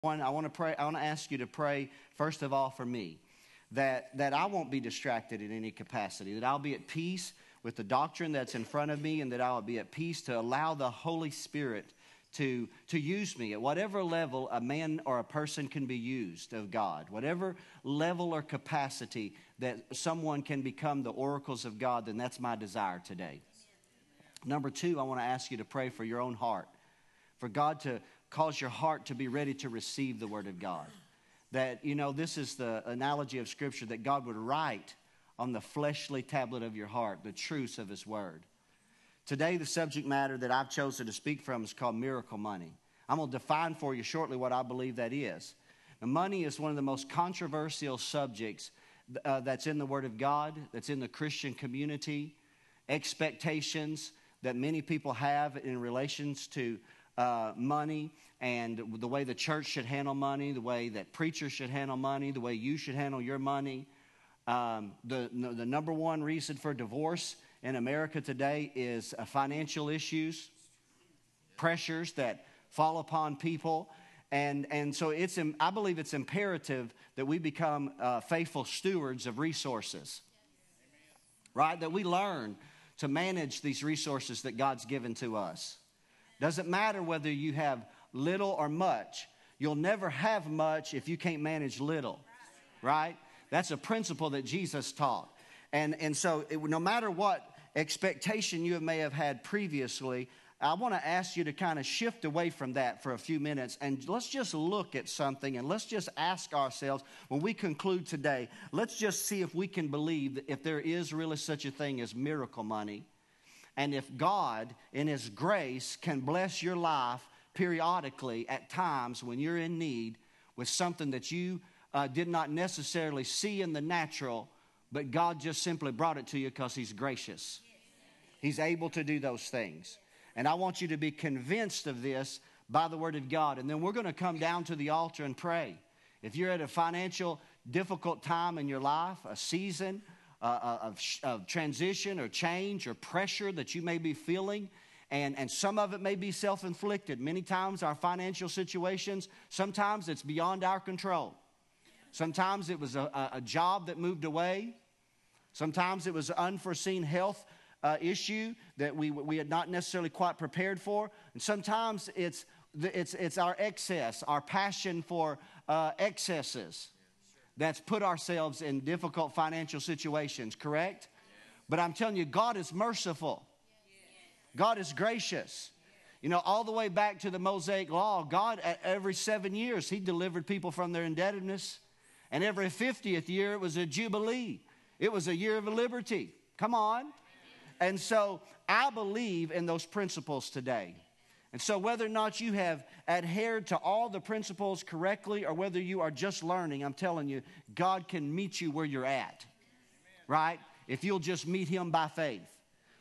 One, I want to pray. I want to ask you to pray first of all for me, that that I won't be distracted in any capacity, that I'll be at peace with the doctrine that's in front of me, and that I'll be at peace to allow the Holy Spirit to, to use me at whatever level a man or a person can be used of God, whatever level or capacity that someone can become the oracles of God, then that's my desire today. Number two, I want to ask you to pray for your own heart, for God to cause your heart to be ready to receive the Word of God. That, you know, this is the analogy of Scripture that God would write on the fleshly tablet of your heart the truths of His Word. Today, the subject matter that I've chosen to speak from is called miracle money. I'm going to define for you shortly what I believe that is. Now, money is one of the most controversial subjects uh, that's in the Word of God, that's in the Christian community, expectations that many people have in relations to uh, money and the way the church should handle money, the way that preachers should handle money, the way you should handle your money. Um, the, the number one reason for divorce in America today is uh, financial issues, pressures that fall upon people. And, and so it's, I believe it's imperative that we become uh, faithful stewards of resources, right? That we learn to manage these resources that God's given to us. Doesn't matter whether you have little or much. You'll never have much if you can't manage little, right? That's a principle that Jesus taught. And, and so, it, no matter what expectation you may have had previously, I want to ask you to kind of shift away from that for a few minutes and let's just look at something and let's just ask ourselves when we conclude today, let's just see if we can believe that if there is really such a thing as miracle money and if God, in His grace, can bless your life periodically at times when you're in need with something that you uh, did not necessarily see in the natural, but God just simply brought it to you because He's gracious. He's able to do those things. And I want you to be convinced of this by the Word of God. And then we're going to come down to the altar and pray. If you're at a financial difficult time in your life, a season uh, uh of, of transition or change or pressure that you may be feeling, and, and some of it may be self inflicted. Many times, our financial situations, sometimes it's beyond our control. Sometimes it was a, a job that moved away. Sometimes it was an unforeseen health uh, issue that we, we had not necessarily quite prepared for. And sometimes it's, it's, it's our excess, our passion for uh, excesses that's put ourselves in difficult financial situations, correct? But I'm telling you, God is merciful, God is gracious. You know, all the way back to the Mosaic Law, God, every seven years, He delivered people from their indebtedness. And every 50th year, it was a jubilee. It was a year of liberty. Come on. And so I believe in those principles today. And so, whether or not you have adhered to all the principles correctly or whether you are just learning, I'm telling you, God can meet you where you're at, right? If you'll just meet Him by faith.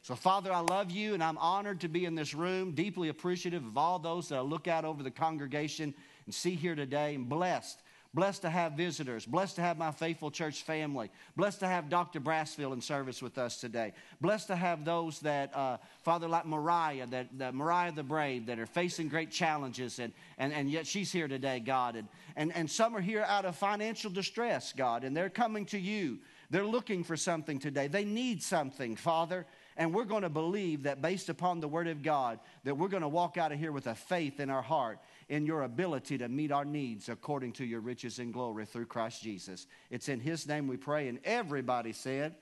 So, Father, I love you and I'm honored to be in this room, deeply appreciative of all those that I look out over the congregation and see here today, and blessed Blessed to have visitors. Blessed to have my faithful church family. Blessed to have Dr. Brassfield in service with us today. Blessed to have those that, uh, Father, like Mariah, that, that Mariah the Brave, that are facing great challenges, and, and, and yet she's here today, God. And, and, and some are here out of financial distress, God, and they're coming to you. They're looking for something today. They need something, Father. And we're going to believe that based upon the Word of God, that we're going to walk out of here with a faith in our heart in your ability to meet our needs according to your riches and glory through Christ Jesus. It's in His name we pray. And everybody said,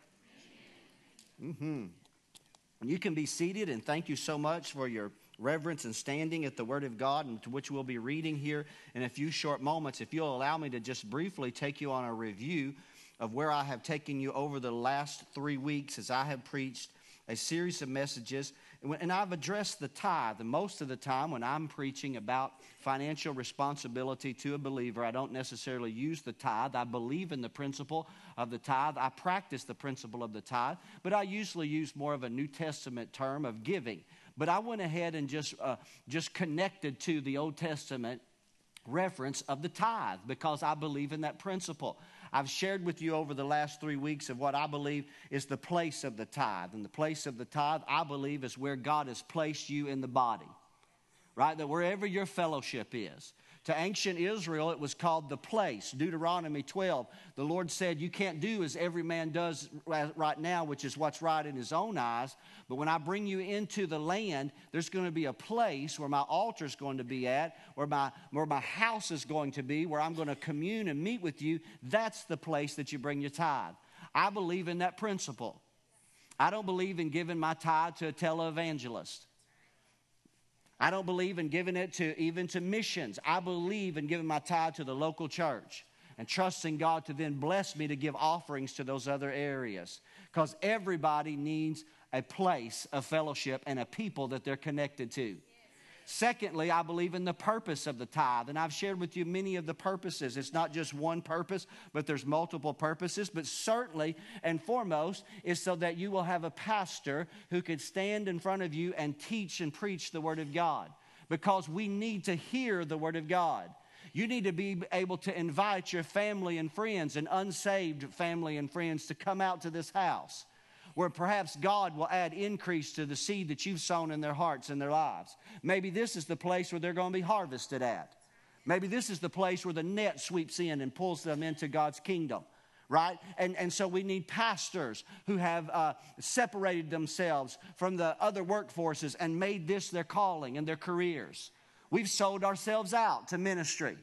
mm-hmm. You can be seated, and thank you so much for your reverence and standing at the Word of God, and to which we'll be reading here in a few short moments. If you'll allow me to just briefly take you on a review of where I have taken you over the last three weeks as I have preached a series of messages and I've addressed the tithe. And most of the time, when I'm preaching about financial responsibility to a believer, I don't necessarily use the tithe. I believe in the principle of the tithe. I practice the principle of the tithe, but I usually use more of a New Testament term of giving. But I went ahead and just, uh, just connected to the Old Testament reference of the tithe because I believe in that principle. I've shared with you over the last three weeks of what I believe is the place of the tithe. And the place of the tithe, I believe, is where God has placed you in the body, right? That wherever your fellowship is, To ancient Israel, it was called the place. Deuteronomy 12. The Lord said, You can't do as every man does right now, which is what's right in his own eyes. But when I bring you into the land, there's going to be a place where my altar is going to be at, where my, where my house is going to be, where I'm going to commune and meet with you. That's the place that you bring your tithe. I believe in that principle. I don't believe in giving my tithe to a televangelist. I don't believe in giving it to even to missions. I believe in giving my tithe to the local church and trusting God to then bless me to give offerings to those other areas. Because everybody needs a place of fellowship and a people that they're connected to. Secondly, I believe in the purpose of the tithe. And I've shared with you many of the purposes. It's not just one purpose, but there's multiple purposes. But certainly and foremost is so that you will have a pastor who could stand in front of you and teach and preach the Word of God. Because we need to hear the Word of God. You need to be able to invite your family and friends and unsaved family and friends to come out to this house where perhaps God will add increase to the seed that you've sown in their hearts and their lives. Maybe this is the place where they're going to be harvested at. Maybe this is the place where the net sweeps in and pulls them into God's kingdom right? And, and so we need pastors who have uh, separated themselves from the other workforces and made this their calling and their careers. We've sold ourselves out to ministry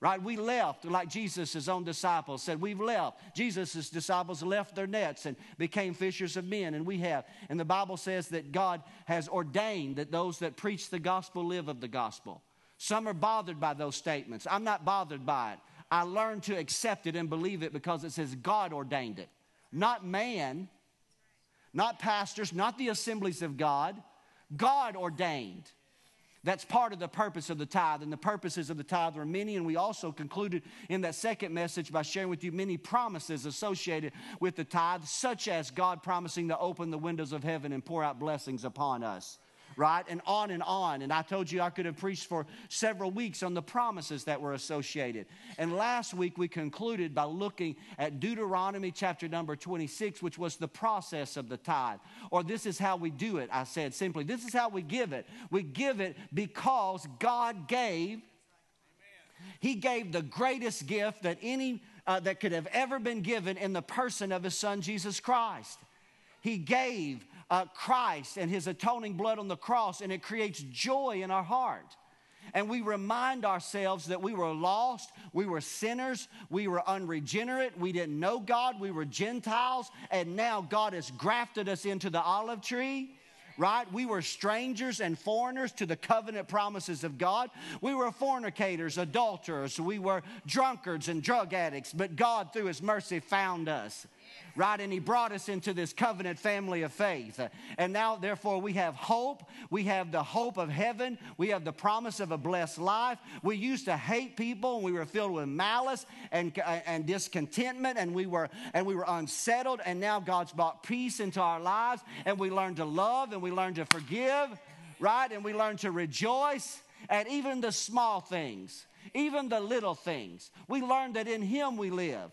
right? We left like Jesus' own disciples said, We've left. Jesus' disciples left their nets and became fishers of men, and we have. And the Bible says that God has ordained that those that preach the gospel live of the gospel. Some are bothered by those statements. I'm not bothered by it. I learned to accept it and believe it because it says God ordained it, not man, not pastors, not the assemblies of God. God ordained. That's part of the purpose of the tithe, and the purposes of the tithe are many. And we also concluded in that second message by sharing with you many promises associated with the tithe, such as God promising to open the windows of heaven and pour out blessings upon us right? And on and on. And I told you I could have preached for several weeks on the promises that were associated. And last week we concluded by looking at Deuteronomy chapter number 26, which was the process of the tithe. Or this is how we do it, I said simply. This is how we give it. We give it because God gave. He gave the greatest gift that any uh, that could have ever been given in the person of his son Jesus Christ. He gave uh, Christ and his atoning blood on the cross, and it creates joy in our heart. And we remind ourselves that we were lost, we were sinners, we were unregenerate, we didn't know God, we were Gentiles, and now God has grafted us into the olive tree right? We were strangers and foreigners to the covenant promises of God. We were fornicators, adulterers, we were drunkards and drug addicts, but God, through His mercy, found us right? And He brought us into this covenant family of faith. And now, therefore, we have hope. We have the hope of heaven. We have the promise of a blessed life. We used to hate people and we were filled with malice and, and discontentment and we, were, and we were unsettled. And now God's brought peace into our lives and we learn to love and we learn to forgive, right? And we learn to rejoice at even the small things, even the little things. We learn that in Him we live.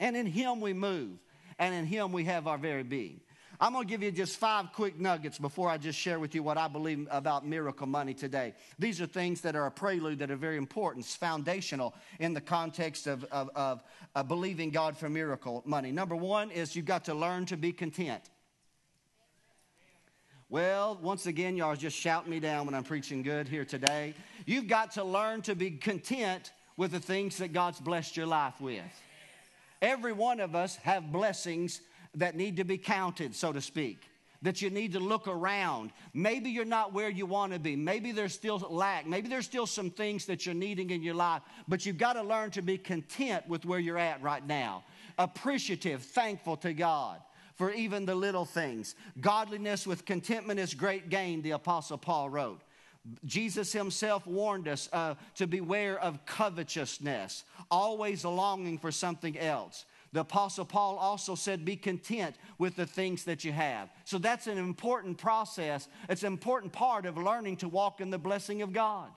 And in Him we move, and in Him we have our very being. I'm going to give you just five quick nuggets before I just share with you what I believe about miracle money today. These are things that are a prelude that are very important, it's foundational in the context of, of, of, believing God for miracle money. Number one is you've got to learn to be content. Well, once again, y'all just shouting me down when I'm preaching good here today. You've got to learn to be content with the things that God's blessed your life with. Every one of us have blessings that need to be counted, so to speak. That you need to look around. Maybe you're not where you want to be. Maybe there's still lack. Maybe there's still some things that you're needing in your life. But you've got to learn to be content with where you're at right now. Appreciative, thankful to God for even the little things. Godliness with contentment is great gain, the Apostle Paul wrote. Jesus himself warned us uh, to beware of covetousness, always longing for something else. The Apostle Paul also said, Be content with the things that you have. So that's an important process. It's an important part of learning to walk in the blessing of God.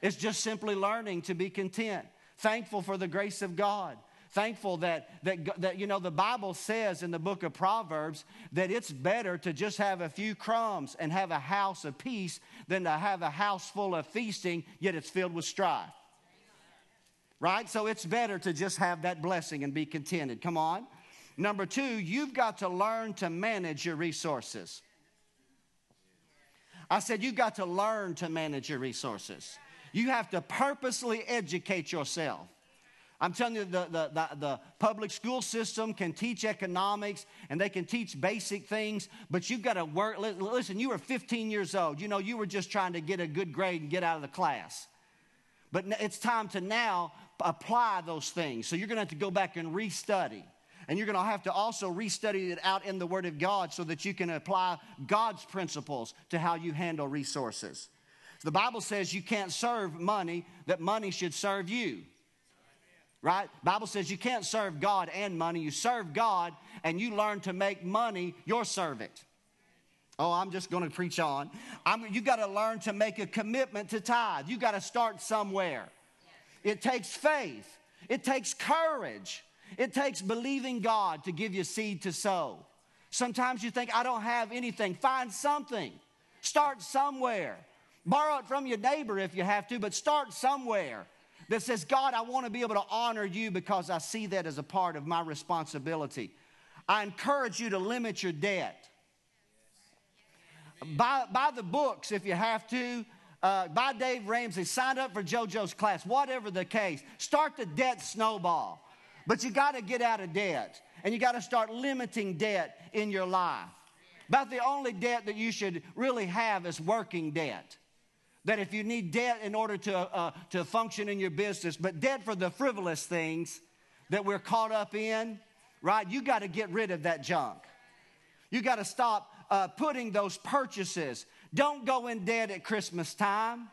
It's just simply learning to be content, thankful for the grace of God, thankful that, that, that, you know, the Bible says in the book of Proverbs that it's better to just have a few crumbs and have a house of peace than to have a house full of feasting, yet it's filled with strife. Right? So it's better to just have that blessing and be contented. Come on. Number two, you've got to learn to manage your resources. I said, you've got to learn to manage your resources. You have to purposely educate yourself. I'm telling you, the, the, the, the, public school system can teach economics and they can teach basic things, but you've got to work. Listen, you were 15 years old. You know, you were just trying to get a good grade and get out of the class. But it's time to now apply those things. So you're going to have to go back and restudy. And you're going to have to also restudy it out in the Word of God so that you can apply God's principles to how you handle resources. The Bible says you can't serve money, that money should serve you. Right? Bible says you can't serve God and money. You serve God and you learn to make money your servant. Oh, I'm just going to preach on. I'm, you got to learn to make a commitment to tithe. You got to start somewhere. It takes faith. It takes courage. It takes believing God to give you seed to sow. Sometimes you think, I don't have anything. Find something. Start somewhere. Borrow it from your neighbor if you have to, but start somewhere that says, God, I want to be able to honor you because I see that as a part of my responsibility. I encourage you to limit your debt. Buy, buy the books if you have to. Uh, buy Dave Ramsey. Sign up for JoJo's class. Whatever the case, start the debt snowball. But you got to get out of debt and you got to start limiting debt in your life. About the only debt that you should really have is working debt. That if you need debt in order to, uh, to function in your business, but debt for the frivolous things that we're caught up in, right? You got to get rid of that junk. You got to stop uh, putting those purchases. Don't go in debt at Christmas time.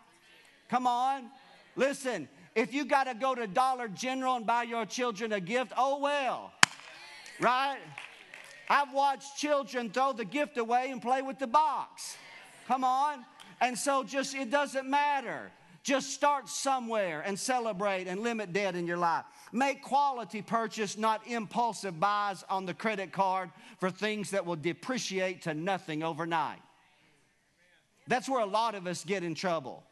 Come on. Listen, if you got to go to Dollar General and buy your children a gift, oh well. Right? I've watched children throw the gift away and play with the box. Come on. And so just it doesn't matter. Just start somewhere and celebrate and limit debt in your life. Make quality purchase, not impulsive buys on the credit card for things that will depreciate to nothing overnight. That's where a lot of us get in trouble.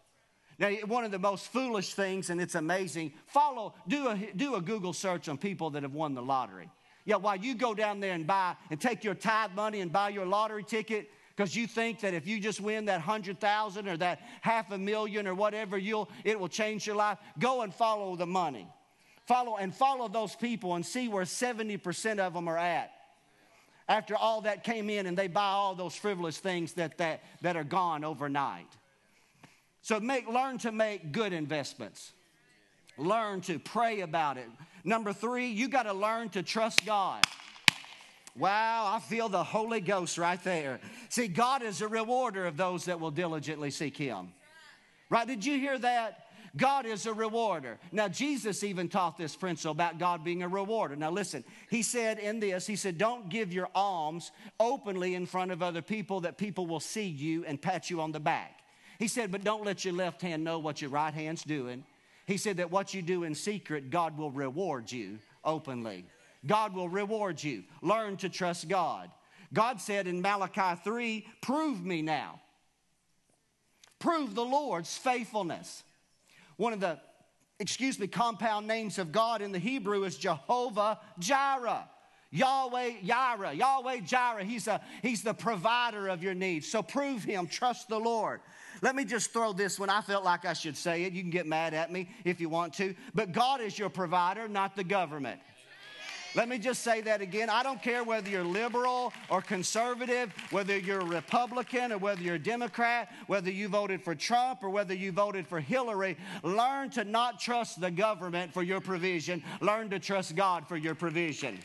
Now, one of the most foolish things, and it's amazing, follow, do a, do a Google search on people that have won the lottery. Yeah, while you go down there and buy and take your tithe money and buy your lottery ticket, because you think that if you just win that hundred thousand or that half a million or whatever, you'll it will change your life. Go and follow the money. Follow and follow those people and see where 70% of them are at. After all that came in and they buy all those frivolous things that, that, that are gone overnight. So make learn to make good investments. Learn to pray about it. Number three, you got to learn to trust God. Wow, I feel the Holy Ghost right there. See, God is a rewarder of those that will diligently seek Him. Right? Did you hear that? God is a rewarder. Now, Jesus even taught this principle about God being a rewarder. Now, listen, He said in this, He said, Don't give your alms openly in front of other people that people will see you and pat you on the back. He said, But don't let your left hand know what your right hand's doing. He said that what you do in secret, God will reward you openly. God will reward you. Learn to trust God. God said in Malachi 3 Prove me now. Prove the Lord's faithfulness. One of the, excuse me, compound names of God in the Hebrew is Jehovah Jireh. Yahweh Jireh, Yahweh Jireh, he's, a, he's the provider of your needs. So prove him, trust the Lord. Let me just throw this one. I felt like I should say it. You can get mad at me if you want to. But God is your provider, not the government. Let me just say that again. I don't care whether you're liberal or conservative, whether you're a Republican or whether you're a Democrat, whether you voted for Trump or whether you voted for Hillary. Learn to not trust the government for your provision, learn to trust God for your provision.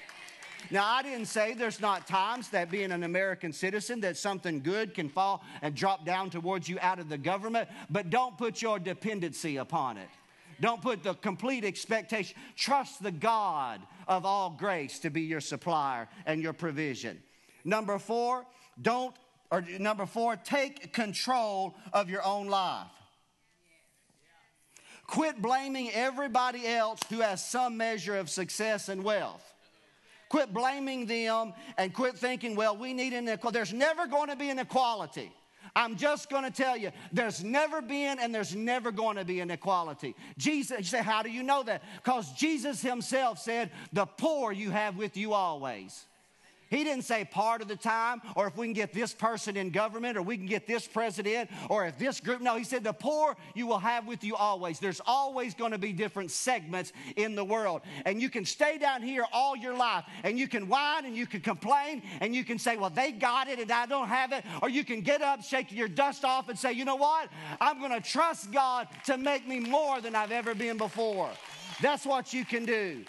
Now, I didn't say there's not times that being an American citizen that something good can fall and drop down towards you out of the government, but don't put your dependency upon it. Don't put the complete expectation. Trust the God of all grace to be your supplier and your provision. Number four, don't, or number four, take control of your own life. Quit blaming everybody else who has some measure of success and wealth. Quit blaming them and quit thinking, well, we need an equality. There's never going to be an equality. I'm just going to tell you, there's never been and there's never going to be an equality. Jesus, you say, how do you know that? Because Jesus himself said, the poor you have with you always. He didn't say part of the time, or if we can get this person in government, or we can get this president, or if this group. No, he said, the poor you will have with you always. There's always going to be different segments in the world. And you can stay down here all your life, and you can whine, and you can complain, and you can say, well, they got it, and I don't have it. Or you can get up, shake your dust off, and say, you know what? I'm going to trust God to make me more than I've ever been before. That's what you can do.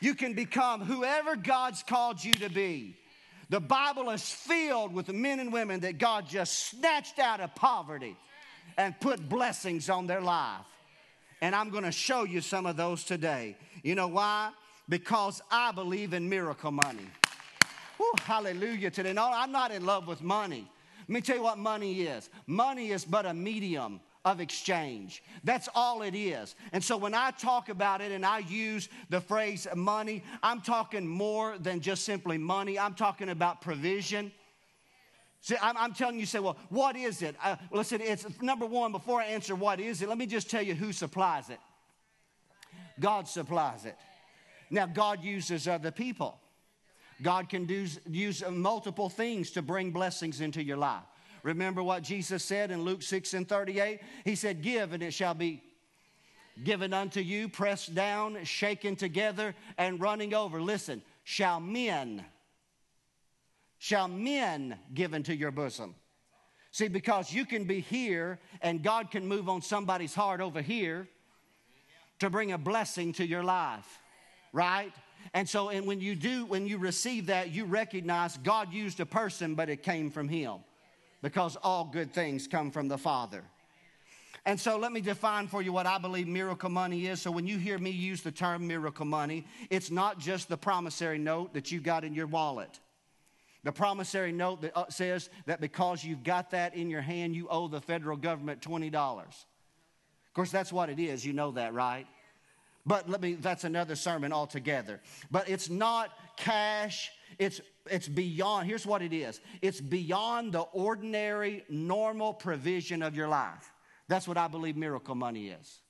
You can become whoever God's called you to be. The Bible is filled with men and women that God just snatched out of poverty and put blessings on their life. And I'm going to show you some of those today. You know why? Because I believe in miracle money. Whew, hallelujah today. No, I'm not in love with money. Let me tell you what money is money is but a medium of exchange. That's all it is. And so when I talk about it and I use the phrase money, I'm talking more than just simply money. I'm talking about provision. See, I'm, I'm telling you, say, well, what is it? Uh, listen, it's number one, before I answer what is it, let me just tell you who supplies it. God supplies it. Now, God uses other people. God can do, use multiple things to bring blessings into your life. Remember what Jesus said in Luke 6 and 38? He said, Give and it shall be given unto you, pressed down, shaken together, and running over. Listen, shall men, shall men give into your bosom. See, because you can be here and God can move on somebody's heart over here to bring a blessing to your life, right? And so, and when you do, when you receive that, you recognize God used a person, but it came from Him because all good things come from the Father. And so let me define for you what I believe miracle money is. So when you hear me use the term miracle money, it's not just the promissory note that you got in your wallet. The promissory note that uh, says that because you've got that in your hand, you owe the federal government $20. Of course, that's what it is. You know that, right? But let me, that's another sermon altogether. But it's not cash, it's it's beyond, here's what it is it's beyond the ordinary, normal provision of your life. That's what I believe miracle money is.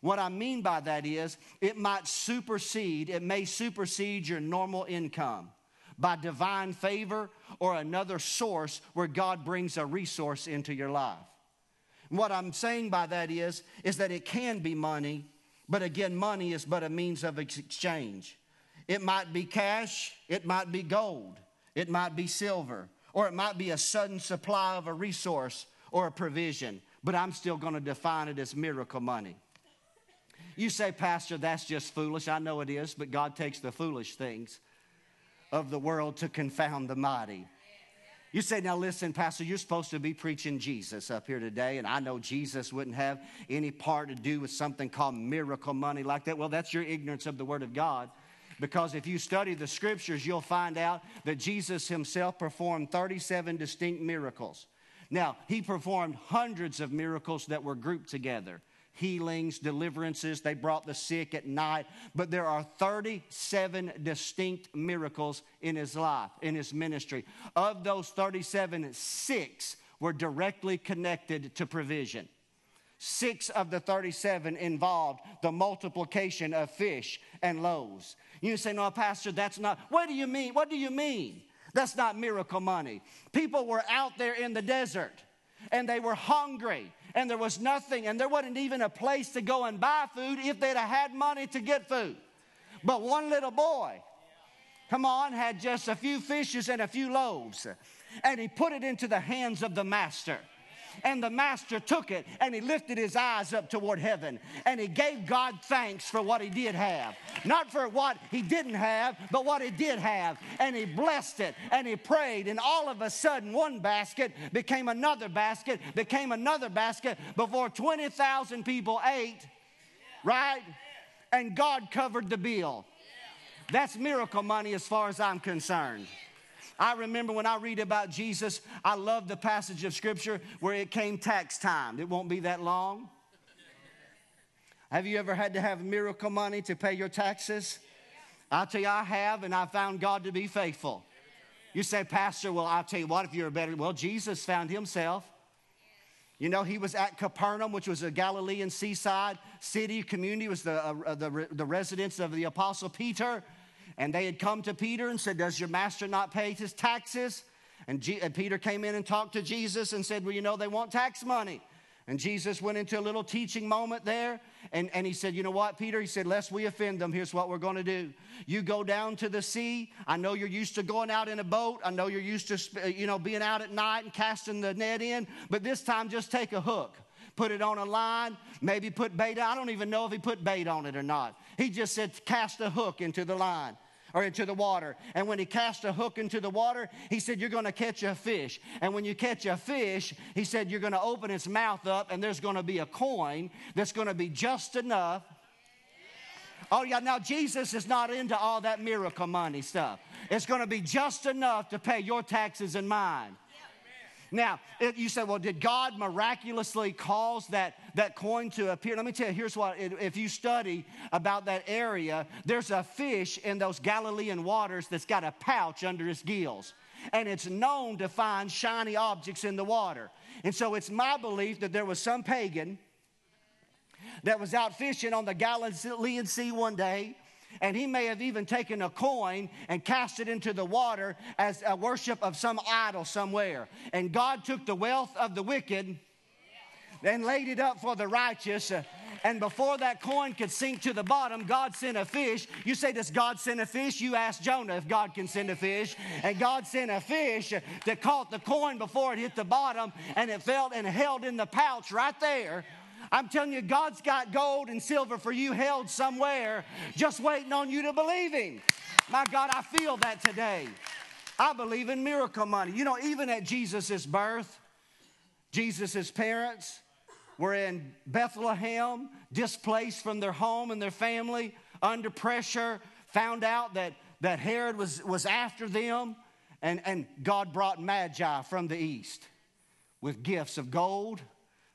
What I mean by that is it might supersede, it may supersede your normal income by divine favor or another source where God brings a resource into your life. What I'm saying by that is, is that it can be money, but again, money is but a means of exchange. It might be cash, it might be gold, it might be silver, or it might be a sudden supply of a resource or a provision, but I'm still going to define it as miracle money. You say, Pastor, that's just foolish. I know it is, but God takes the foolish things of the world to confound the mighty. You say, now listen, Pastor, you're supposed to be preaching Jesus up here today, and I know Jesus wouldn't have any part to do with something called miracle money like that. Well, that's your ignorance of the Word of God. Because if you study the scriptures, you'll find out that Jesus himself performed 37 distinct miracles. Now, he performed hundreds of miracles that were grouped together healings, deliverances. They brought the sick at night. But there are 37 distinct miracles in his life, in his ministry. Of those 37, six were directly connected to provision. Six of the 37 involved the multiplication of fish and loaves. You say, No, Pastor, that's not. What do you mean? What do you mean? That's not miracle money. People were out there in the desert and they were hungry and there was nothing and there wasn't even a place to go and buy food if they'd have had money to get food. But one little boy, come on, had just a few fishes and a few loaves and he put it into the hands of the master. And the master took it and he lifted his eyes up toward heaven and he gave God thanks for what he did have. Not for what he didn't have, but what he did have. And he blessed it and he prayed. And all of a sudden, one basket became another basket, became another basket before 20,000 people ate, right? And God covered the bill. That's miracle money as far as I'm concerned. I remember when I read about Jesus, I love the passage of Scripture where it came tax time. It won't be that long. Have you ever had to have miracle money to pay your taxes? I'll tell you, I have, and I found God to be faithful. You say, Pastor, well, I'll tell you what, if you're a better, well, Jesus found himself. You know, he was at Capernaum, which was a Galilean seaside city, community, was the, uh, the, the residence of the Apostle Peter. And they had come to Peter and said, Does your master not pay his taxes? And, G- and Peter came in and talked to Jesus and said, Well, you know, they want tax money. And Jesus went into a little teaching moment there. And, and he said, You know what, Peter? He said, Lest we offend them, here's what we're going to do. You go down to the sea. I know you're used to going out in a boat. I know you're used to, you know, being out at night and casting the net in. But this time, just take a hook. Put it on a line, maybe put bait. I don't even know if he put bait on it or not. He just said, Cast a hook into the line or into the water. And when he cast a hook into the water, he said, You're going to catch a fish. And when you catch a fish, he said, You're going to open its mouth up and there's going to be a coin that's going to be just enough. Oh, yeah, now Jesus is not into all that miracle money stuff. It's going to be just enough to pay your taxes and mine. Now, you say, well, did God miraculously cause that, that coin to appear? Let me tell you, here's what, if you study about that area, there's a fish in those Galilean waters that's got a pouch under its gills. And it's known to find shiny objects in the water. And so it's my belief that there was some pagan that was out fishing on the Galilean Sea one day and he may have even taken a coin and cast it into the water as a worship of some idol somewhere. And God took the wealth of the wicked and laid it up for the righteous. And before that coin could sink to the bottom, God sent a fish. You say, Does God send a fish? You ask Jonah if God can send a fish. And God sent a fish that caught the coin before it hit the bottom, and it fell and held in the pouch right there I'm telling you, God's got gold and silver for you held somewhere, just waiting on you to believe Him. My God, I feel that today. I believe in miracle money. You know, even at Jesus' birth, Jesus' parents were in Bethlehem, displaced from their home and their family, under pressure, found out that, that Herod was, was after them, and, and God brought Magi from the east with gifts of gold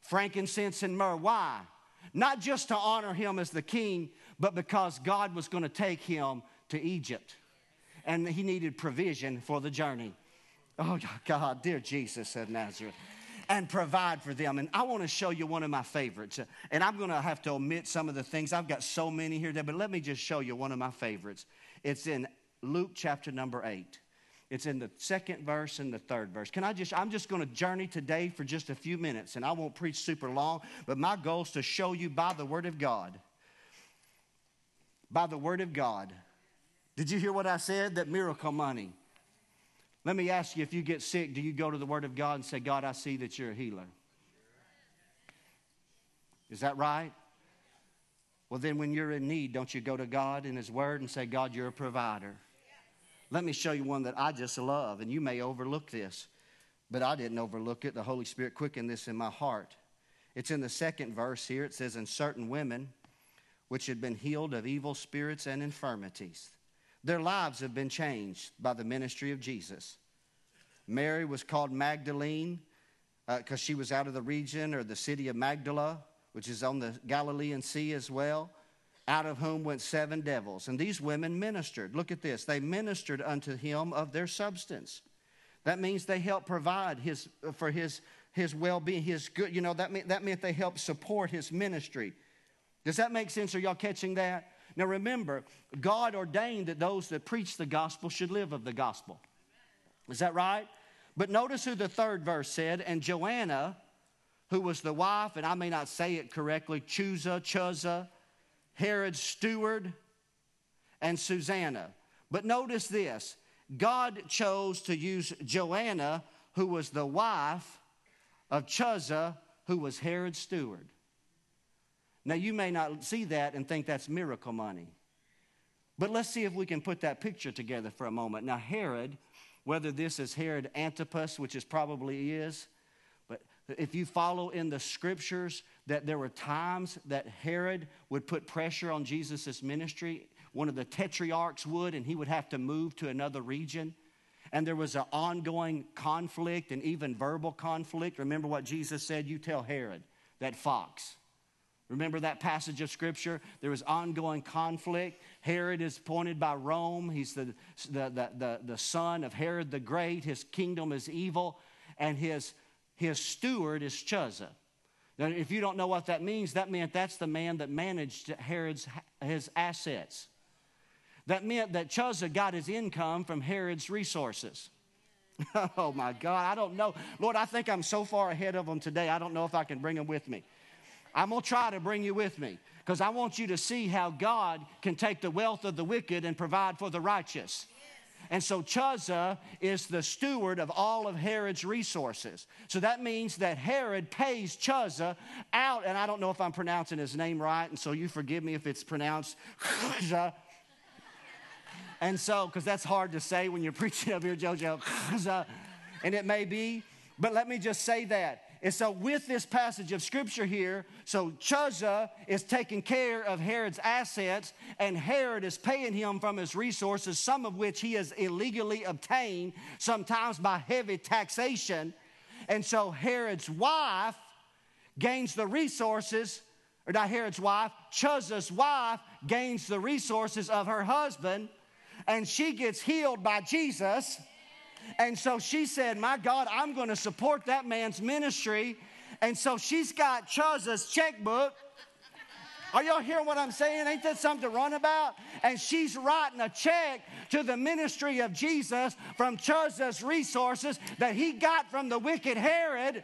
frankincense and myrrh. Why? Not just to honor him as the king, but because God was going to take him to Egypt and he needed provision for the journey. Oh, God, dear Jesus of Nazareth. And provide for them. And I want to show you one of my favorites. And I'm going to have to omit some of the things. I've got so many here, but let me just show you one of my favorites. It's in Luke chapter number 8. It's in the second verse and the third verse. Can I just, I'm just going to journey today for just a few minutes, and I won't preach super long, but my goal is to show you by the Word of God. By the Word of God. Did you hear what I said? That miracle money. Let me ask you if you get sick, do you go to the Word of God and say, God, I see that you're a healer? Is that right? Well, then when you're in need, don't you go to God in His Word and say, God, you're a provider? Let me show you one that I just love, and you may overlook this, but I didn't overlook it. The Holy Spirit quickened this in my heart. It's in the second verse here. It says, And certain women which had been healed of evil spirits and infirmities, their lives have been changed by the ministry of Jesus. Mary was called Magdalene because uh, she was out of the region or the city of Magdala, which is on the Galilean Sea as well out of whom went seven devils. And these women ministered. Look at this. They ministered unto him of their substance. That means they helped provide his, for his, his well being, his good. You know, that, mean, that meant they helped support his ministry. Does that make sense? Are y'all catching that? Now remember, God ordained that those that preach the gospel should live of the gospel. Is that right? But notice who the third verse said, and Joanna, who was the wife, and I may not say it correctly, Chuza, Chuza, Herod's steward, and Susanna. But notice this God chose to use Joanna, who was the wife of Chuza, who was Herod's steward. Now, you may not see that and think that's miracle money. But let's see if we can put that picture together for a moment. Now, Herod, whether this is Herod Antipas, which is probably is, but if you follow in the scriptures, that there were times that Herod would put pressure on Jesus' ministry. One of the tetrarchs would, and he would have to move to another region. And there was an ongoing conflict and even verbal conflict. Remember what Jesus said? You tell Herod, that fox, Remember that passage of scripture? There was ongoing conflict. Herod is appointed by Rome. He's the, the, the, the, the son of Herod the Great. His kingdom is evil, and his, his steward is Chuza. Now, if you don't know what that means, that meant that's the man that managed Herod's his assets. That meant that Chuza got his income from Herod's resources. oh my God, I don't know. Lord, I think I'm so far ahead of them today, I don't know if I can bring them with me. I'm going to try to bring you with me because I want you to see how God can take the wealth of the wicked and provide for the righteous. And so Chuza is the steward of all of Herod's resources. So that means that Herod pays Chuza out, and I don't know if I'm pronouncing his name right, and so you forgive me if it's pronounced Chuza. And so, because that's hard to say when you're preaching up here, JoJo, and it may be, but let me just say that and so, with this passage of scripture here, so Chuza is taking care of Herod's assets, and Herod is paying him from his resources, some of which he has illegally obtained, sometimes by heavy taxation. And so, Herod's wife gains the resources, or not Herod's wife, Chuza's wife gains the resources of her husband, and she gets healed by Jesus and so she said, My God, I'm going to support that man's ministry. And so she's got Chuza's checkbook. Are y'all hearing what I'm saying? Ain't that something to run about? And she's writing a check to the ministry of Jesus from Chuza's resources that he got from the wicked Herod.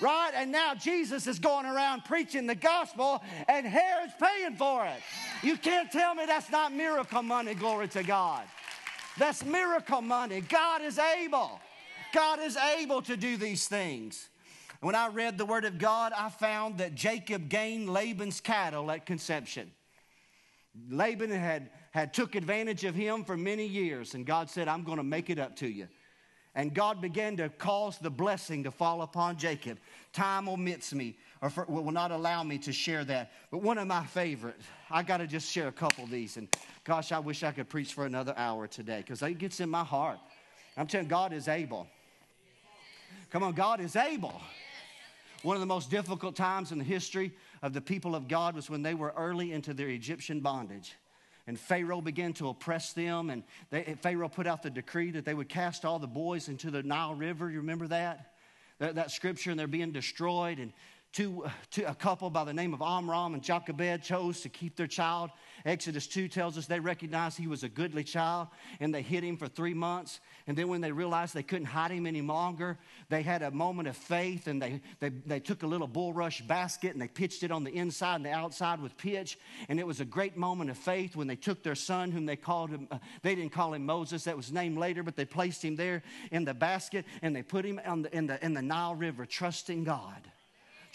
Right? And now Jesus is going around preaching the gospel and Herod's paying for it. You can't tell me that's not miracle money, glory to God. That's miracle money. God is able. God is able to do these things. When I read the Word of God, I found that Jacob gained Laban's cattle at conception. Laban had, had took advantage of him for many years, and God said, I'm going to make it up to you. And God began to cause the blessing to fall upon Jacob. Time omits me, or for, will not allow me to share that. But one of my favorite, I got to just share a couple of these. And gosh, I wish I could preach for another hour today because it gets in my heart. I'm telling God is able. Come on, God is able. One of the most difficult times in the history of the people of God was when they were early into their Egyptian bondage. And Pharaoh began to oppress them, and they, Pharaoh put out the decree that they would cast all the boys into the Nile River. You remember that? That, that scripture, and they're being destroyed. And two, two, a couple by the name of Amram and Jochebed chose to keep their child. Exodus 2 tells us they recognized he was a goodly child and they hid him for three months. And then when they realized they couldn't hide him any longer, they had a moment of faith and they, they, they took a little bulrush basket and they pitched it on the inside and the outside with pitch. And it was a great moment of faith when they took their son, whom they called him, uh, they didn't call him Moses, that was named later, but they placed him there in the basket and they put him the, in, the, in the Nile River, trusting God.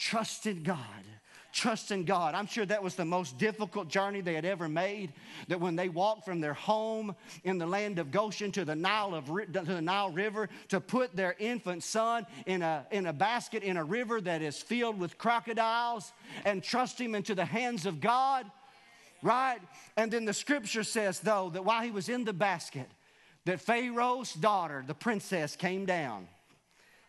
Trusted God trust in God. I'm sure that was the most difficult journey they had ever made. That when they walked from their home in the land of Goshen to the Nile, of, to the Nile River to put their infant son in a, in a basket in a river that is filled with crocodiles and trust him into the hands of God, right? And then the scripture says, though, that while he was in the basket, that Pharaoh's daughter, the princess, came down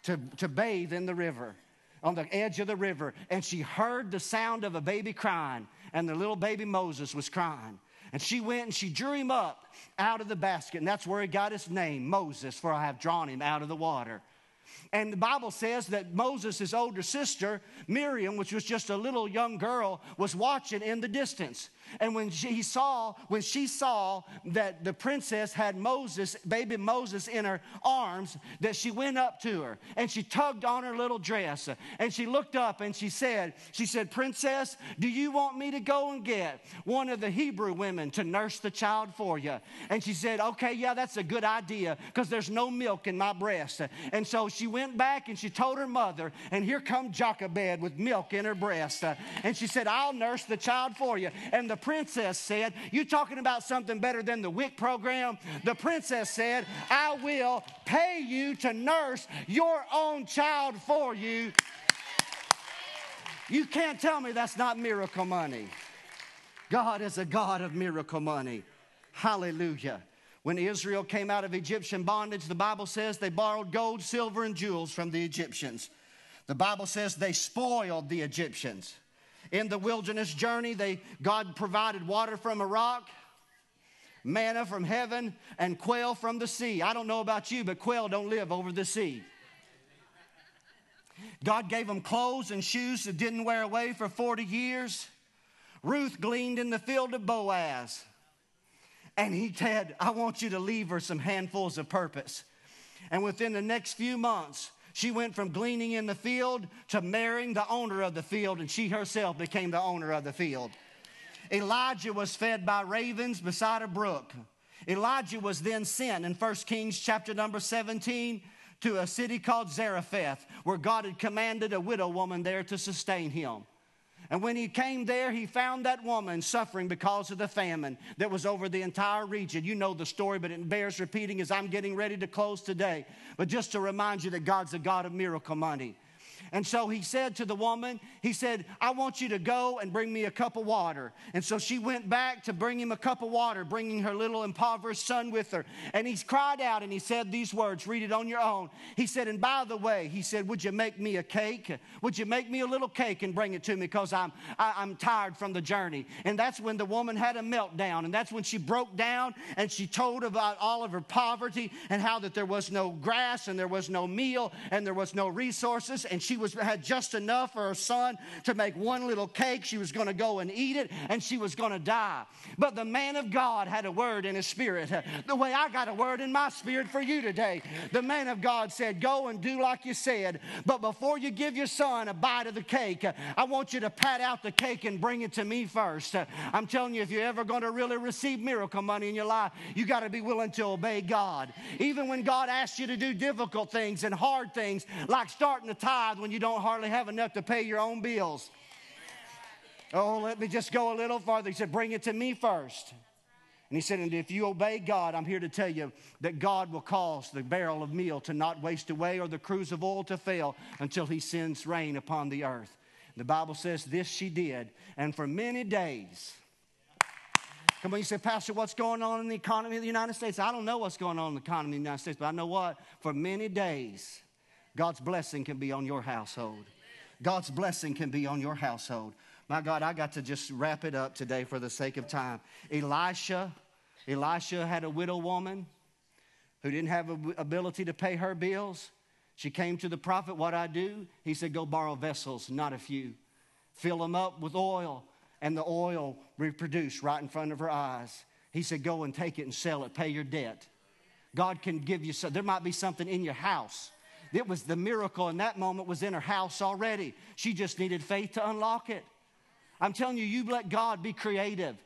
to, to bathe in the river on the edge of the river, and she heard the sound of a baby crying, and the little baby Moses was crying. And she went and she drew him up out of the basket, and that's where he got his name, Moses, for I have drawn him out of the water. And the Bible says that Moses' older sister, Miriam, which was just a little young girl, was watching in the distance. And when she saw, when she saw that the princess had Moses, baby Moses in her arms, that she went up to her and she tugged on her little dress and she looked up and she said, she said, Princess, do you want me to go and get one of the Hebrew women to nurse the child for you? And she said, Okay, yeah, that's a good idea because there's no milk in my breast. And so she went back and she told her mother, and here come Jochebed with milk in her breast. And she said, I'll nurse the child for you. And the princess said, You talking about something better than the WIC program? The princess said, I will pay you to nurse your own child for you. You can't tell me that's not miracle money. God is a God of miracle money. Hallelujah. When Israel came out of Egyptian bondage, the Bible says they borrowed gold, silver, and jewels from the Egyptians. The Bible says they spoiled the Egyptians. In the wilderness journey, they, God provided water from a rock, manna from heaven, and quail from the sea. I don't know about you, but quail don't live over the sea. God gave them clothes and shoes that didn't wear away for 40 years. Ruth gleaned in the field of Boaz. And he said, I want you to leave her some handfuls of purpose. And within the next few months, she went from gleaning in the field to marrying the owner of the field, and she herself became the owner of the field. Elijah was fed by ravens beside a brook. Elijah was then sent in 1 Kings chapter number 17 to a city called Zarephath, where God had commanded a widow woman there to sustain him. And when he came there, he found that woman suffering because of the famine that was over the entire region. You know the story, but it bears repeating as I'm getting ready to close today. But just to remind you that God's a God of miracle money. And so he said to the woman, he said, I want you to go and bring me a cup of water. And so she went back to bring him a cup of water, bringing her little impoverished son with her. And he cried out and he said these words, read it on your own. He said, And by the way, he said, Would you make me a cake? Would you make me a little cake and bring it to me? Because I'm, I, I'm tired from the journey. And that's when the woman had a meltdown. And that's when she broke down and she told about all of her poverty and how that there was no grass and there was no meal and there was no resources. And she was, had just enough for her son to make one little cake. She was going to go and eat it, and she was going to die. But the man of God had a word in his spirit, the way I got a word in my spirit for you today. The man of God said, Go and do like you said, but before you give your son a bite of the cake, I want you to pat out the cake and bring it to me first. I'm telling you, if you're ever going to really receive miracle money in your life, you got to be willing to obey God. Even when God asks you to do difficult things and hard things, like starting to tithe when you don't hardly have enough to pay your own bills. Oh, let me just go a little farther. He said, Bring it to me first. And he said, And if you obey God, I'm here to tell you that God will cause the barrel of meal to not waste away or the cruse of oil to fail until he sends rain upon the earth. The Bible says this she did, and for many days. Come on, you say, Pastor, what's going on in the economy of the United States? I don't know what's going on in the economy of the United States, but I know what? For many days, God's blessing can be on your household. God's blessing can be on your household. My God, I got to just wrap it up today for the sake of time. Elisha, Elisha had a widow woman who didn't have the ability to pay her bills. She came to the prophet, What I do? He said, Go borrow vessels, not a few. Fill them up with oil, and the oil reproduced right in front of her eyes. He said, Go and take it and sell it, pay your debt. God can give you, so, there might be something in your house it was the miracle in that moment was in her house already. She just needed faith to unlock it. I'm telling you, you let God be creative.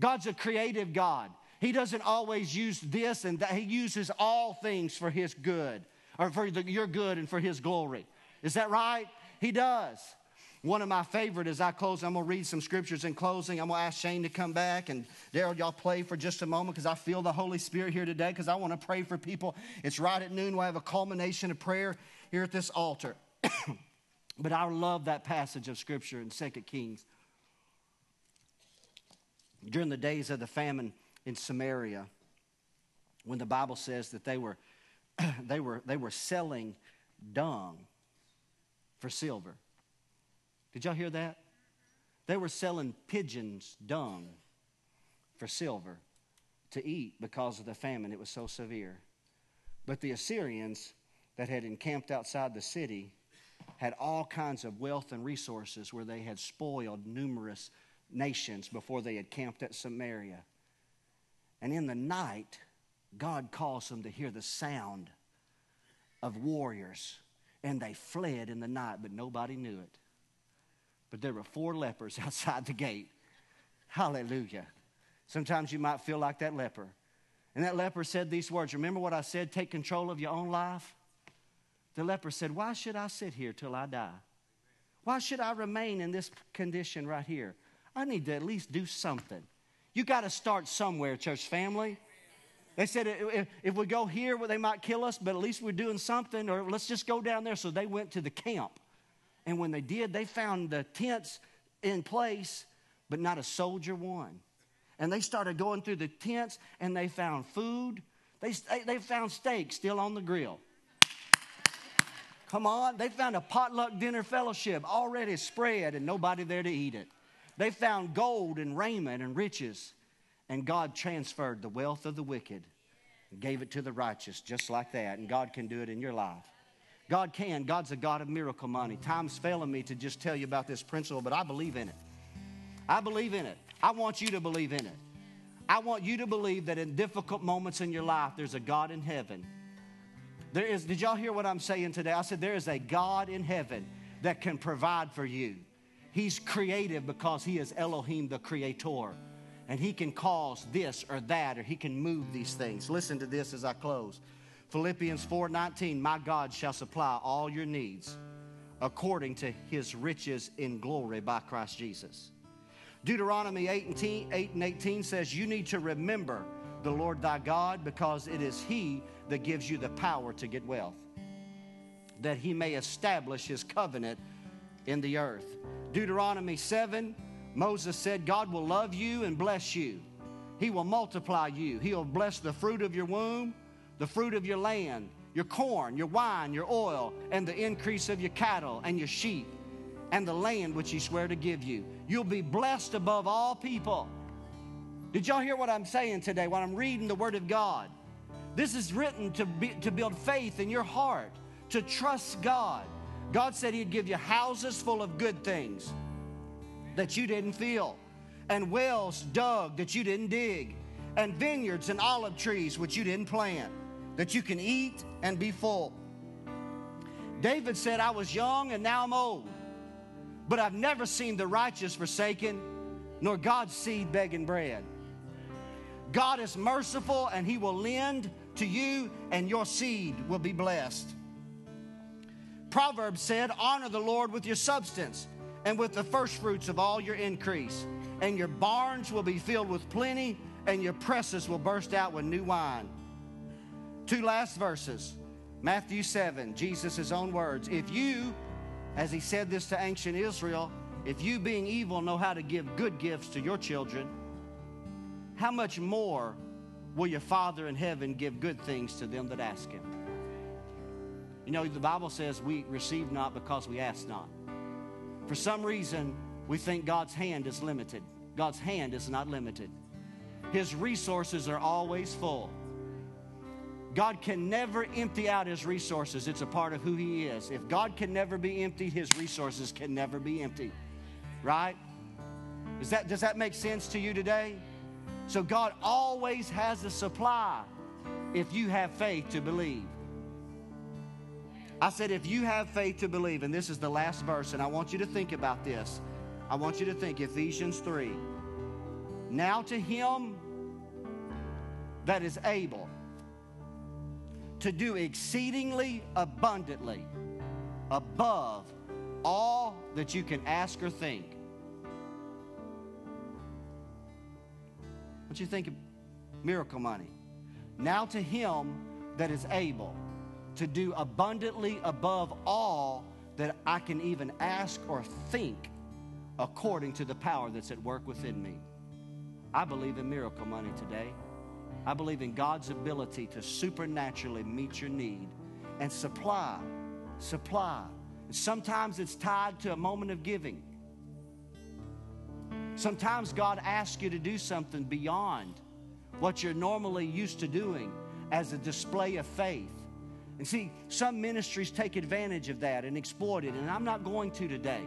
God's a creative God. He doesn't always use this and that. He uses all things for His good, or for the, your good and for His glory. Is that right? He does. One of my favorite as I close, I'm going to read some scriptures in closing. I'm going to ask Shane to come back. And Daryl, y'all play for just a moment because I feel the Holy Spirit here today because I want to pray for people. It's right at noon. We'll have a culmination of prayer here at this altar. but I love that passage of scripture in 2 Kings. During the days of the famine in Samaria, when the Bible says that they were, they were, they were selling dung for silver. Did y'all hear that? They were selling pigeons' dung for silver to eat because of the famine. It was so severe. But the Assyrians that had encamped outside the city had all kinds of wealth and resources where they had spoiled numerous nations before they had camped at Samaria. And in the night, God caused them to hear the sound of warriors, and they fled in the night, but nobody knew it but there were four lepers outside the gate. Hallelujah. Sometimes you might feel like that leper. And that leper said these words Remember what I said? Take control of your own life? The leper said, Why should I sit here till I die? Why should I remain in this condition right here? I need to at least do something. You got to start somewhere, church family. They said if, if we go here, well, they might kill us, but at least we're doing something, or let's just go down there. So they went to the camp. And when they did, they found the tents in place, but not a soldier one. And they started going through the tents and they found food. They, they found steak still on the grill. Come on. They found a potluck dinner fellowship already spread and nobody there to eat it. They found gold and raiment and riches. And God transferred the wealth of the wicked and gave it to the righteous just like that. And God can do it in your life. God can. God's a God of miracle money. Time's failing me to just tell you about this principle, but I believe in it. I believe in it. I want you to believe in it. I want you to believe that in difficult moments in your life, there's a God in heaven. There is, did y'all hear what I'm saying today? I said, there is a God in heaven that can provide for you. He's creative because He is Elohim, the creator. And He can cause this or that, or He can move these things. Listen to this as I close. Philippians 4:19, my God shall supply all your needs according to his riches in glory by Christ Jesus. Deuteronomy 18, 8 and 18 says, You need to remember the Lord thy God because it is he that gives you the power to get wealth, that he may establish his covenant in the earth. Deuteronomy 7, Moses said, God will love you and bless you. He will multiply you. He'll bless the fruit of your womb, the fruit of your land, your corn, your wine, your oil, and the increase of your cattle and your sheep and the land which he swore to give you. You'll be blessed above all people. Did y'all hear what I'm saying today when I'm reading the Word of God? This is written to, be, to build faith in your heart, to trust God. God said He'd give you houses full of good things that you didn't feel, and wells dug that you didn't dig, and vineyards and olive trees which you didn't plant, that you can eat and be full. David said, I was young and now I'm old. But I've never seen the righteous forsaken, nor God's seed begging bread. God is merciful and He will lend to you, and your seed will be blessed. Proverbs said, Honor the Lord with your substance and with the firstfruits of all your increase, and your barns will be filled with plenty, and your presses will burst out with new wine. Two last verses Matthew 7, Jesus' own words. If you as he said this to ancient Israel if you, being evil, know how to give good gifts to your children, how much more will your Father in heaven give good things to them that ask him? You know, the Bible says we receive not because we ask not. For some reason, we think God's hand is limited. God's hand is not limited. His resources are always full. God can never empty out his resources. It's a part of who he is. If God can never be empty, his resources can never be empty. Right? Does that, does that make sense to you today? So God always has a supply if you have faith to believe. I said, if you have faith to believe, and this is the last verse, and I want you to think about this. I want you to think Ephesians 3. Now to him that is able to do exceedingly abundantly above all that you can ask or think. What you think of miracle money? Now to him that is able to do abundantly above all that I can even ask or think according to the power that's at work within me. I believe in miracle money today. I believe in God's ability to supernaturally meet your need and supply, supply. Sometimes it's tied to a moment of giving. Sometimes God asks you to do something beyond what you're normally used to doing as a display of faith. And see, some ministries take advantage of that and exploit it, and I'm not going to today.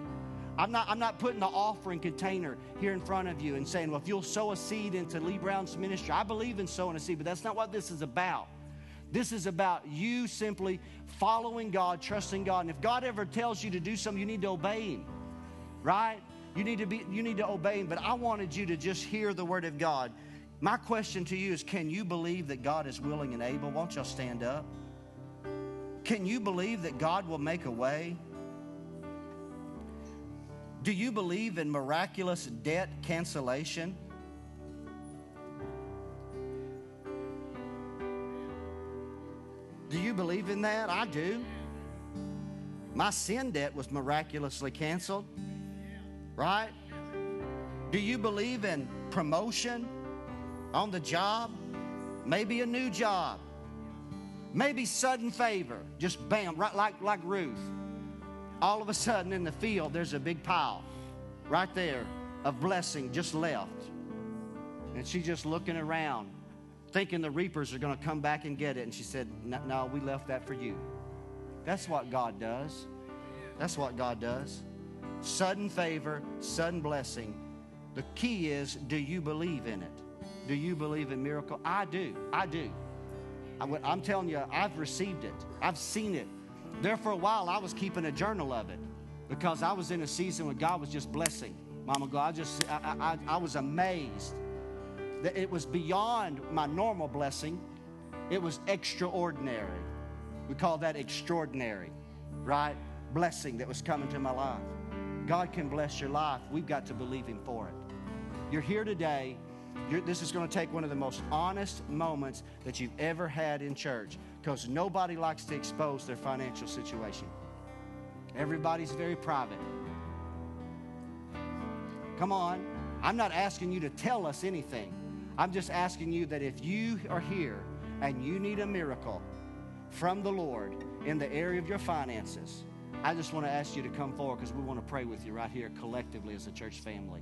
I'm not, I'm not putting the offering container here in front of you and saying, well, if you'll sow a seed into Lee Brown's ministry, I believe in sowing a seed, but that's not what this is about. This is about you simply following God, trusting God. And if God ever tells you to do something, you need to obey Him, right? You need to be, you need to obey Him. But I wanted you to just hear the Word of God. My question to you is, can you believe that God is willing and able? Won't y'all stand up? Can you believe that God will make a way? Do you believe in miraculous debt cancellation? Do you believe in that? I do. My sin debt was miraculously canceled. Right? Do you believe in promotion on the job? Maybe a new job. Maybe sudden favor, just bam, right like, like Ruth. All of a sudden in the field, there's a big pile right there of blessing just left. And she's just looking around, thinking the reapers are going to come back and get it. And she said, No, we left that for you. That's what God does. That's what God does. Sudden favor, sudden blessing. The key is do you believe in it? Do you believe in miracle? I do. I do. I, am telling you, I've received it. I've seen it. There for a while, I was keeping a journal of it because I was in a season when God was just blessing. Mama God, I just I, I, I was amazed that it was beyond my normal blessing. It was extraordinary. We call that extraordinary, right? Blessing that was coming to my life. God can bless your life. We've got to believe Him for it. You're here today you're, this is going to take one of the most honest moments that you've ever had in church because nobody likes to expose their financial situation. Everybody's very private. Come on. I'm not asking you to tell us anything. I'm just asking you that if you are here and you need a miracle from the Lord in the area of your finances, I just want to ask you to come forward because we want to pray with you right here collectively as a church family.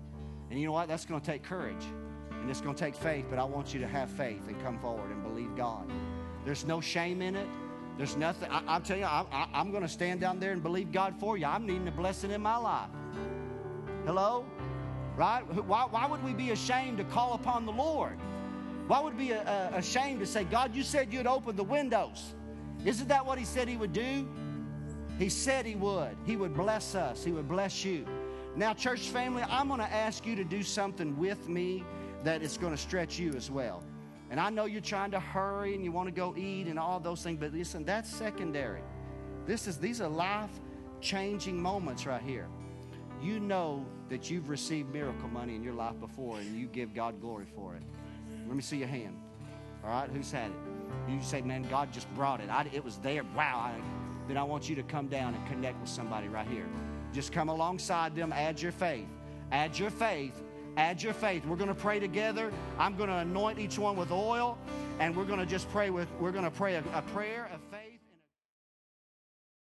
And you know what? That's going to take courage. And it's going to take faith, but I want you to have faith and come forward and believe God. There's no shame in it. There's nothing. I, am telling you, I, am going to stand down there and believe God for you. I'm needing a blessing in my life. Hello? Right? Why, why would we be ashamed to call upon the Lord? Why would we be uh, ashamed to say, God, you said you'd open the windows? Isn't that what He said He would do? He said He would. He would bless us, He would bless you. Now, church family, I'm going to ask you to do something with me that is going to stretch you as well. And I know you're trying to hurry and you want to go eat and all those things, but listen, that's secondary. This is these are life changing moments right here. You know that you've received miracle money in your life before and you give God glory for it. Let me see your hand. All right, who's had it? You say, man, God just brought it. I, it was there. Wow. I, then I want you to come down and connect with somebody right here. Just come alongside them, add your faith. Add your faith Add your faith. We're going to pray together. I'm going to anoint each one with oil, and we're going to just pray with. We're going to pray a, a prayer.